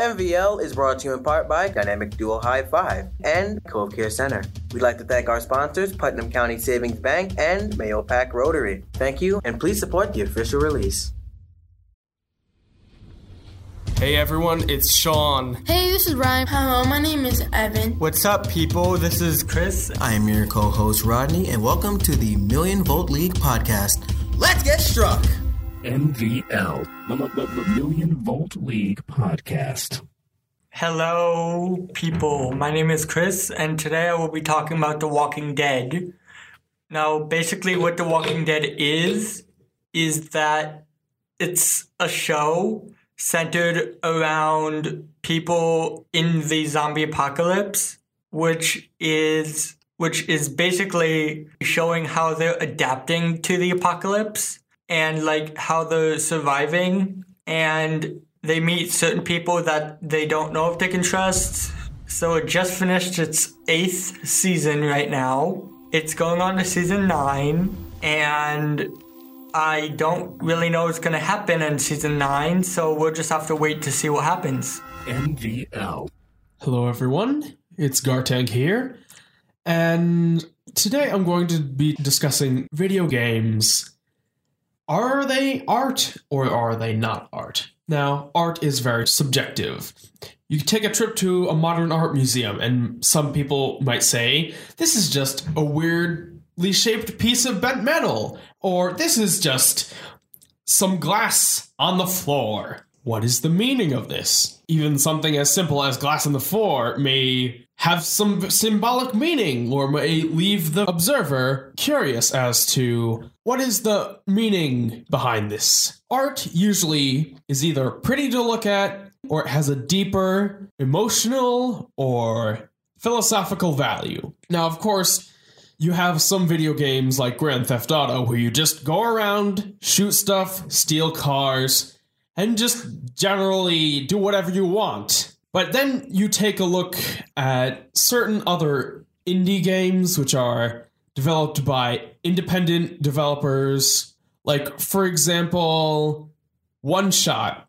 MVL is brought to you in part by Dynamic Duo High Five and Cove Care Center. We'd like to thank our sponsors, Putnam County Savings Bank and Mahopac Rotary. Thank you, and please support the official release. Hey everyone, it's Sean. Hey, this is Ryan. Hello, my name is Evan. What's up, people? This is Chris. I am your co host, Rodney, and welcome to the Million Volt League podcast. Let's get struck! MVL, Million Volt League podcast. Hello, people. My name is Chris, and today I will be talking about The Walking Dead. Now, basically, what The Walking Dead is, is that it's a show centered around people in the zombie apocalypse, which is which is basically showing how they're adapting to the apocalypse and like how they're surviving and they meet certain people that they don't know if they can trust. So it just finished its eighth season right now. It's going on to season nine, and I don't really know what's going to happen in season 9, so we'll just have to wait to see what happens. MVL. Hello everyone, it's Gartank here, and today I'm going to be discussing video games. Are they art or are they not art? Now, art is very subjective. You take a trip to a modern art museum, and some people might say, this is just a weirdly shaped piece of bent metal, or this is just some glass on the floor. What is the meaning of this? Even something as simple as glass on the floor may have some symbolic meaning or may leave the observer curious as to what is the meaning behind this. Art usually is either pretty to look at or it has a deeper emotional or philosophical value. Now, of course, you have some video games like Grand Theft Auto where you just go around, shoot stuff, steal cars, and just generally do whatever you want. But then you take a look at certain other indie games which are developed by independent developers. Like, for example, OneShot.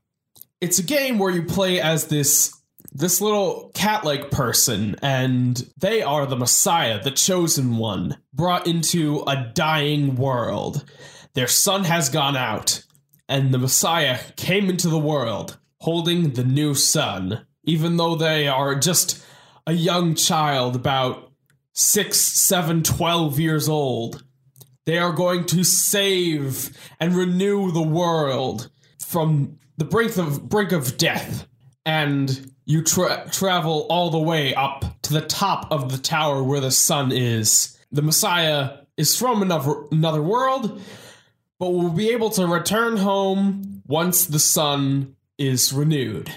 It's a game where you play as this this little cat-like person and they are the messiah the chosen one brought into a dying world their sun has gone out and the messiah came into the world holding the new sun even though they are just a young child about six, seven, twelve years old. They are going to save and renew the world from the brink of brink of death. And you tra- travel all the way up to the top of the tower where the sun is. The Messiah is from another another world, but we'll be able to return home once the sun is renewed.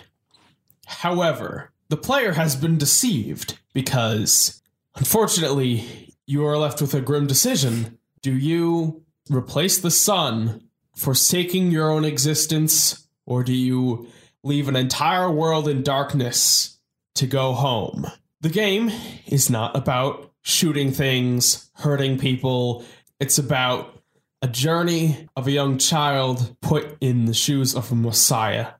However, the player has been deceived because, unfortunately, you are left with a grim decision. Do you replace the sun, forsaking your own existence, or do you leave an entire world in darkness to go home? The game is not about shooting things, hurting people. It's about a journey of a young child put in the shoes of a messiah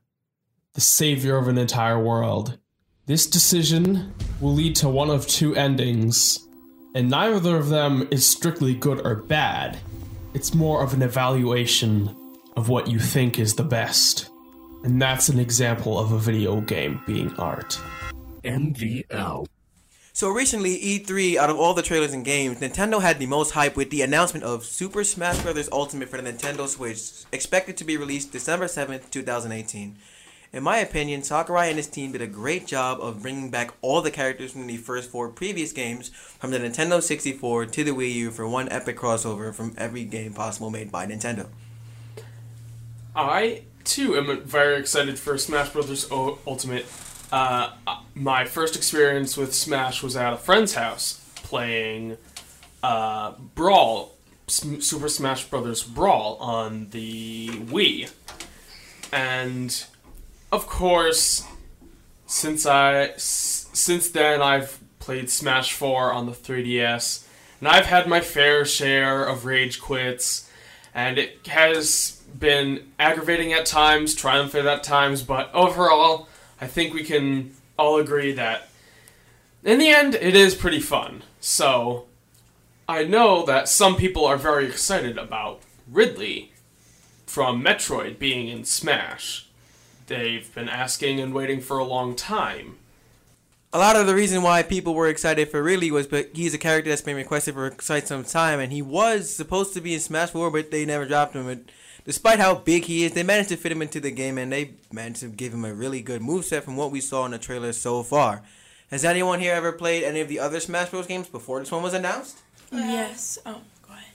the savior of an entire world. This decision will lead to one of two endings, and neither of them is strictly good or bad. It's more of an evaluation of what you think is the best. And that's an example of a video game being art. MVL. So recently, E3, out of all the trailers and games, Nintendo had the most hype with the announcement of Super Smash Bros. Ultimate for the Nintendo Switch, expected to be released December 7th, 2018. In my opinion, Sakurai and his team did a great job of bringing back all the characters from the first four previous games from the Nintendo 64 to the Wii U for one epic crossover from every game possible made by Nintendo. I too am very excited for Smash U- Ultimate. Uh, my first experience with Smash was at a friend's house playing uh, Brawl, Super Smash Brothers Brawl on the Wii, and of course, since I s- since then I've played Smash 4 on the 3DS, and I've had my fair share of rage quits, and it has been aggravating at times, triumphant at times, but overall, I think we can all agree that in the end, it is pretty fun. So, I know that some people are very excited about Ridley from Metroid being in Smash. They've been asking and waiting for a long time. A lot of the reason why people were excited for Ridley was but he's a character that's been requested for quite some time, and he was supposed to be in Smash 4, but they never dropped him. Despite how big he is, they managed to fit him into the game, and they managed to give him a really good moveset from what we saw in the trailer so far. Has anyone here ever played any of the other Smash Bros. games before this one was announced? Yes. Oh, go ahead.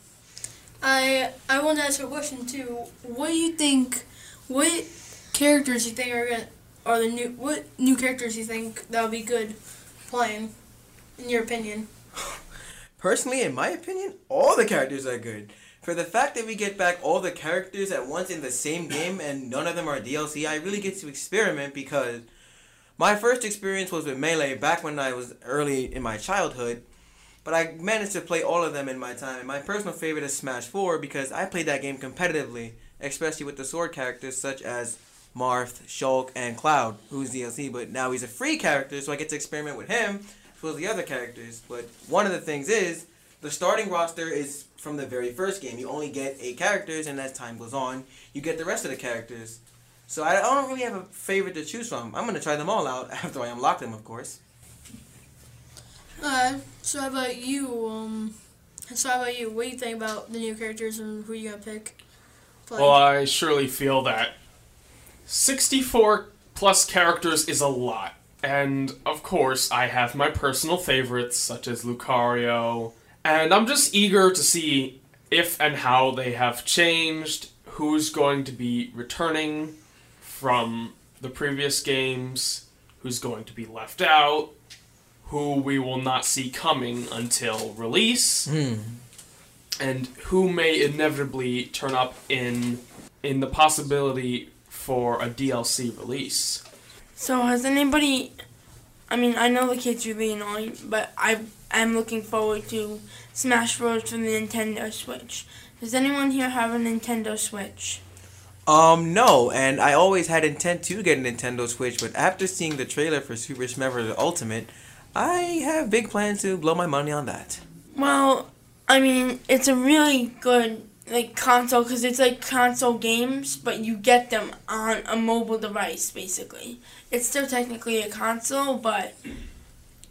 I I want to ask a question too. What do you think? What characters you think are gonna are the new? What new characters you think that would be good playing? In your opinion? Personally, in my opinion, all the characters are good. For the fact that we get back all the characters at once in the same game and none of them are DLC, I really get to experiment because my first experience was with Melee back when I was early in my childhood. But I managed to play all of them in my time. And my personal favorite is Smash 4 because I played that game competitively, especially with the sword characters such as Marth, Shulk, and Cloud, who's DLC, but now he's a free character, so I get to experiment with him as well as the other characters. But one of the things is the starting roster is from the very first game. You only get eight characters, and as time goes on, you get the rest of the characters. So I, I don't really have a favorite to choose from. I'm gonna try them all out after I unlock them, of course. Uh, so how about you? Um, so how about you? What do you think about the new characters and who you gonna pick? Play? Well, I surely feel that 64 plus characters is a lot. And of course, I have my personal favorites, such as Lucario. And I'm just eager to see if and how they have changed, who's going to be returning from the previous games, who's going to be left out, who we will not see coming until release hmm. and who may inevitably turn up in in the possibility for a DLC release. So has anybody? I mean, I know the kid's really annoying, but I am looking forward to Smash Bros. for the Nintendo Switch. Does anyone here have a Nintendo Switch? Um, no, and I always had intent to get a Nintendo Switch, but after seeing the trailer for Super Smash Bros. Ultimate, I have big plans to blow my money on that. Well, I mean, it's a really good like console because it's like console games, but you get them on a mobile device basically. It's still technically a console, but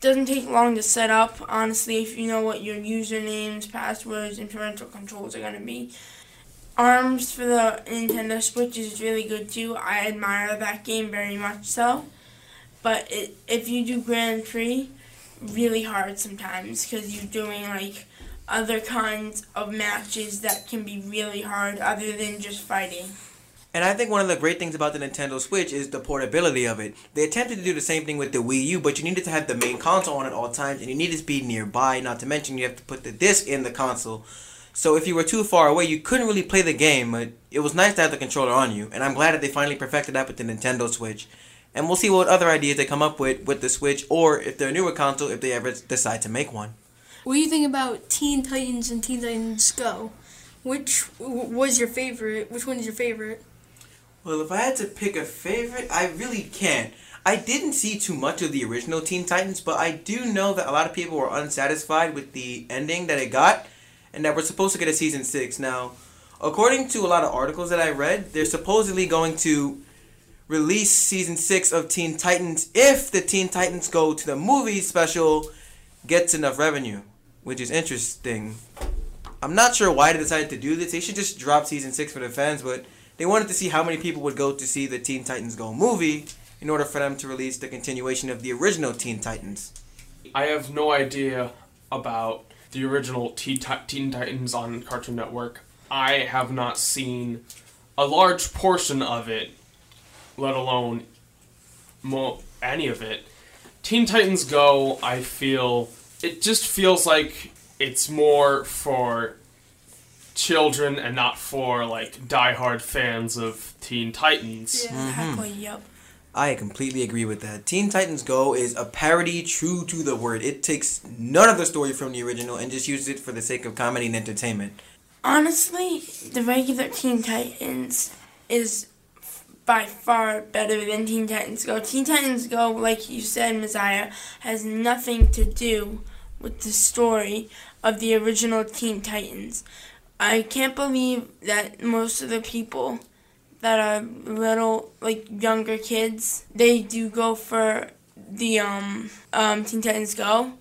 doesn't take long to set up. Honestly, if you know what your usernames, passwords, and parental controls are gonna be. Arms for the Nintendo Switch is really good too. I admire that game very much so. But it, if you do Grand Prix, really hard sometimes because you're doing like other kinds of matches that can be really hard other than just fighting. And I think one of the great things about the Nintendo Switch is the portability of it. They attempted to do the same thing with the Wii U, but you needed to have the main console on at all times, and you needed to be nearby. Not to mention, you have to put the disc in the console. So if you were too far away, you couldn't really play the game. But it was nice to have the controller on you, and I'm glad that they finally perfected that with the Nintendo Switch. And we'll see what other ideas they come up with with the Switch, or if they're a newer console, if they ever decide to make one. What do you think about Teen Titans and Teen Titans Go? Which was your favorite? Which one is your favorite? Well, if I had to pick a favorite, I really can't. I didn't see too much of the original Teen Titans, but I do know that a lot of people were unsatisfied with the ending that it got, and that we're supposed to get a season six. Now, according to a lot of articles that I read, they're supposedly going to release season six of Teen Titans if the Teen Titans Go to the movie special gets enough revenue, which is interesting. I'm not sure why they decided to do this. They should just drop season six for the fans, but they wanted to see how many people would go to see the Teen Titans Go movie in order for them to release the continuation of the original Teen Titans. I have no idea about the original Teen, Ti- Teen Titans on Cartoon Network. I have not seen a large portion of it, let alone mo- any of it. Teen Titans Go, I feel it just feels like it's more for children and not for like diehard fans of Teen Titans. Yeah, mm-hmm. Exactly. Yep. I completely agree with that. Teen Titans Go is a parody true to the word. It takes none of the story from the original and just uses it for the sake of comedy and entertainment. Honestly, the regular Teen Titans is by far better than Teen Titans Go. Teen Titans Go, like you said, Messiah, has nothing to do with the story of the original Teen Titans. I can't believe that most of the people that are little, like younger kids, they do go for the um, um, Teen Titans Go,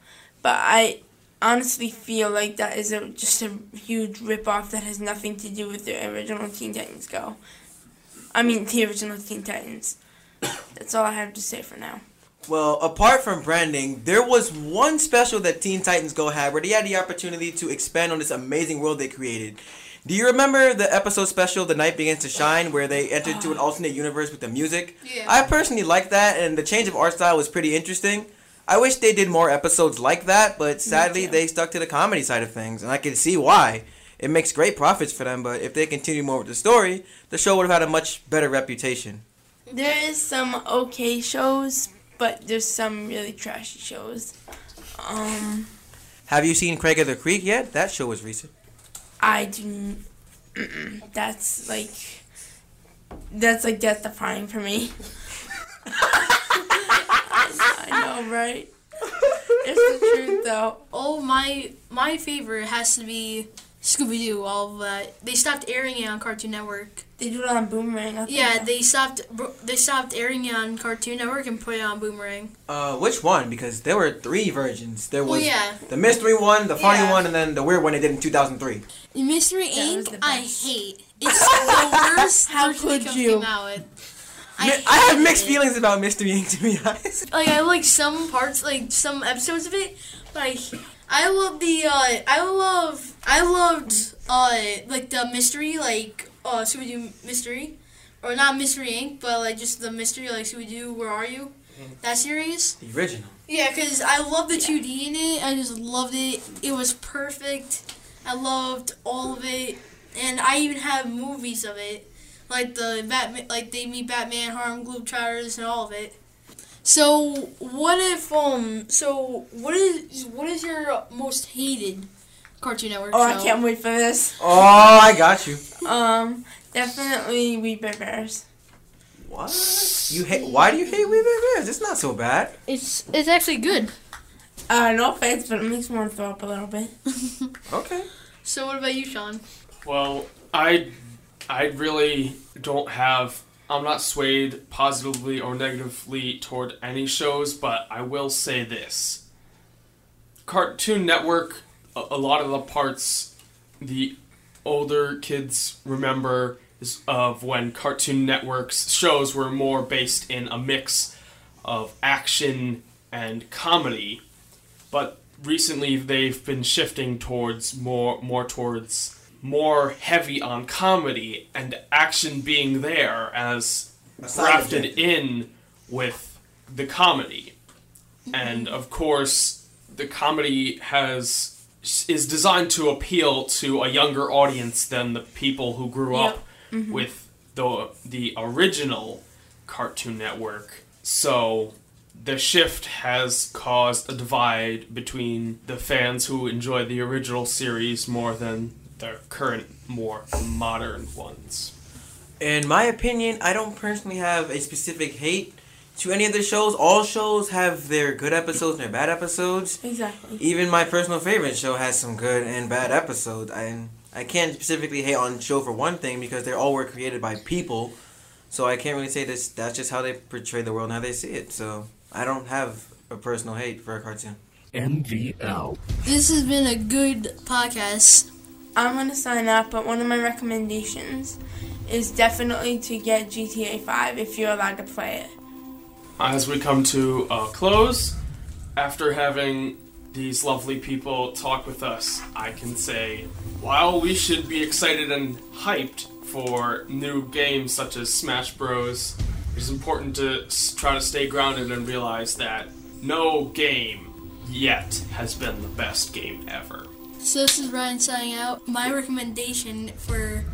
but I honestly feel like that is a, just a huge ripoff that has nothing to do with the original Teen Titans Go. I mean, the original Teen Titans. That's all I have to say for now. Well, apart from branding, there was one special that Teen Titans Go had where they had the opportunity to expand on this amazing world they created. Do you remember the episode special, The Night Begins to Shine, where they entered to an alternate universe with the music? Yeah. I personally liked that, and the change of art style was pretty interesting. I wish they did more episodes like that, but sadly they stuck to the comedy side of things, and I can see why. It makes great profits for them, but if they continue more with the story, the show would have had a much better reputation. There is some okay shows, but there's some really trashy shows. Um, Have you seen Craig of the Creek yet? That show was recent. I do. That's like. That's like death defying for me. I know, right? It's the truth, though. Oh my my favorite has to be Scooby Doo. All of that. They stopped airing it on Cartoon Network. They do it on Boomerang. I think. Yeah, they stopped. They stopped airing it on Cartoon Network and put it on Boomerang. Uh, which one? Because there were three versions. There was Oh, yeah. the mystery one, the funny Yeah. one, and then the weird one they did in 2003. Mystery That Inc. I best. hate. It's the worst. How version they could came you? out with. Mi- I, have mixed it. feelings about Mystery Inc. To be honest. Like I like some parts, like some episodes of it, but I, I love the. Uh, I love. I loved. Uh, like the mystery, like uh, Scooby Doo mystery, or not Mystery Inc. But like just the mystery, like Scooby Doo, Where Are You? That series. The original. Yeah, because I love the 2D in it. I just loved it. It was perfect. I loved all of it, and I even have movies of it, like the Batman, like they meet Batman, Harlem Globetrotters, and all of it. So what if um? So what is what is your most hated Cartoon Network Oh, show? I can't wait for this. Oh, I got you. Um, definitely We Bare Bears. What? You hate? Why do you hate We Bare Bears? It's not so bad. It's it's actually good. Uh, no offense, but it makes me want to throw up a little bit. Okay. So what about you, Sean? Well, I I really don't have I'm not swayed positively or negatively toward any shows, but I will say this. Cartoon Network a, a lot of the parts the older kids remember is of when Cartoon Network's shows were more based in a mix of action and comedy but recently they've been shifting towards more more towards more heavy on comedy and action being there as A grafted in with the comedy. And of course the comedy has is designed to appeal to a younger audience than the people who grew up mm-hmm. with the the original Cartoon Network. So the shift has caused a divide between the fans who enjoy the original series more than the current, more modern ones. In my opinion, I don't personally have a specific hate to any of the shows. All shows have their good episodes and their bad episodes. Exactly. Even my personal favorite show has some good and bad episodes. I I can't specifically hate on show for one thing because they all were created by people. So I can't really say this. That's just how they portray the world and how they see it. So I don't have a personal hate for a cartoon. MVL. This has been a good podcast. I'm gonna sign up, but one of my recommendations is definitely to get GTA 5 if you're allowed to play it. As we come to a close, after having these lovely people talk with us, I can say, while we should be excited and hyped for new games such as Smash Bros, it's important to try to stay grounded and realize that no game yet has been the best game ever. So this is Ryan signing out. My recommendation for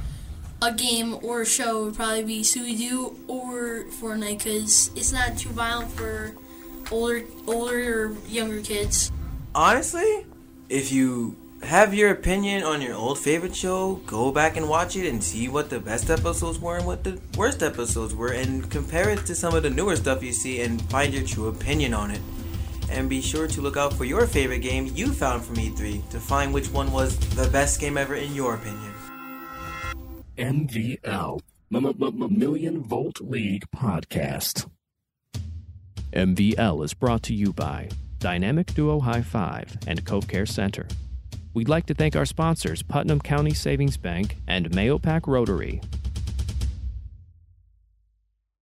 a game or a show would probably be Doo or Fortnite because it's not too violent for older, older or younger kids. Honestly, if you have your opinion on your old favorite show, go back and watch it and see what the best episodes were and what the worst episodes were, and compare it to some of the newer stuff you see and find your true opinion on it. And be sure to look out for your favorite game you found from E3 to find which one was the best game ever in your opinion. MVL, Million Volt League Podcast. MVL is brought to you by Dynamic Duo High Five and Cove Care Center. We'd like to thank our sponsors, Putnam County Savings Bank and Mahopac Rotary,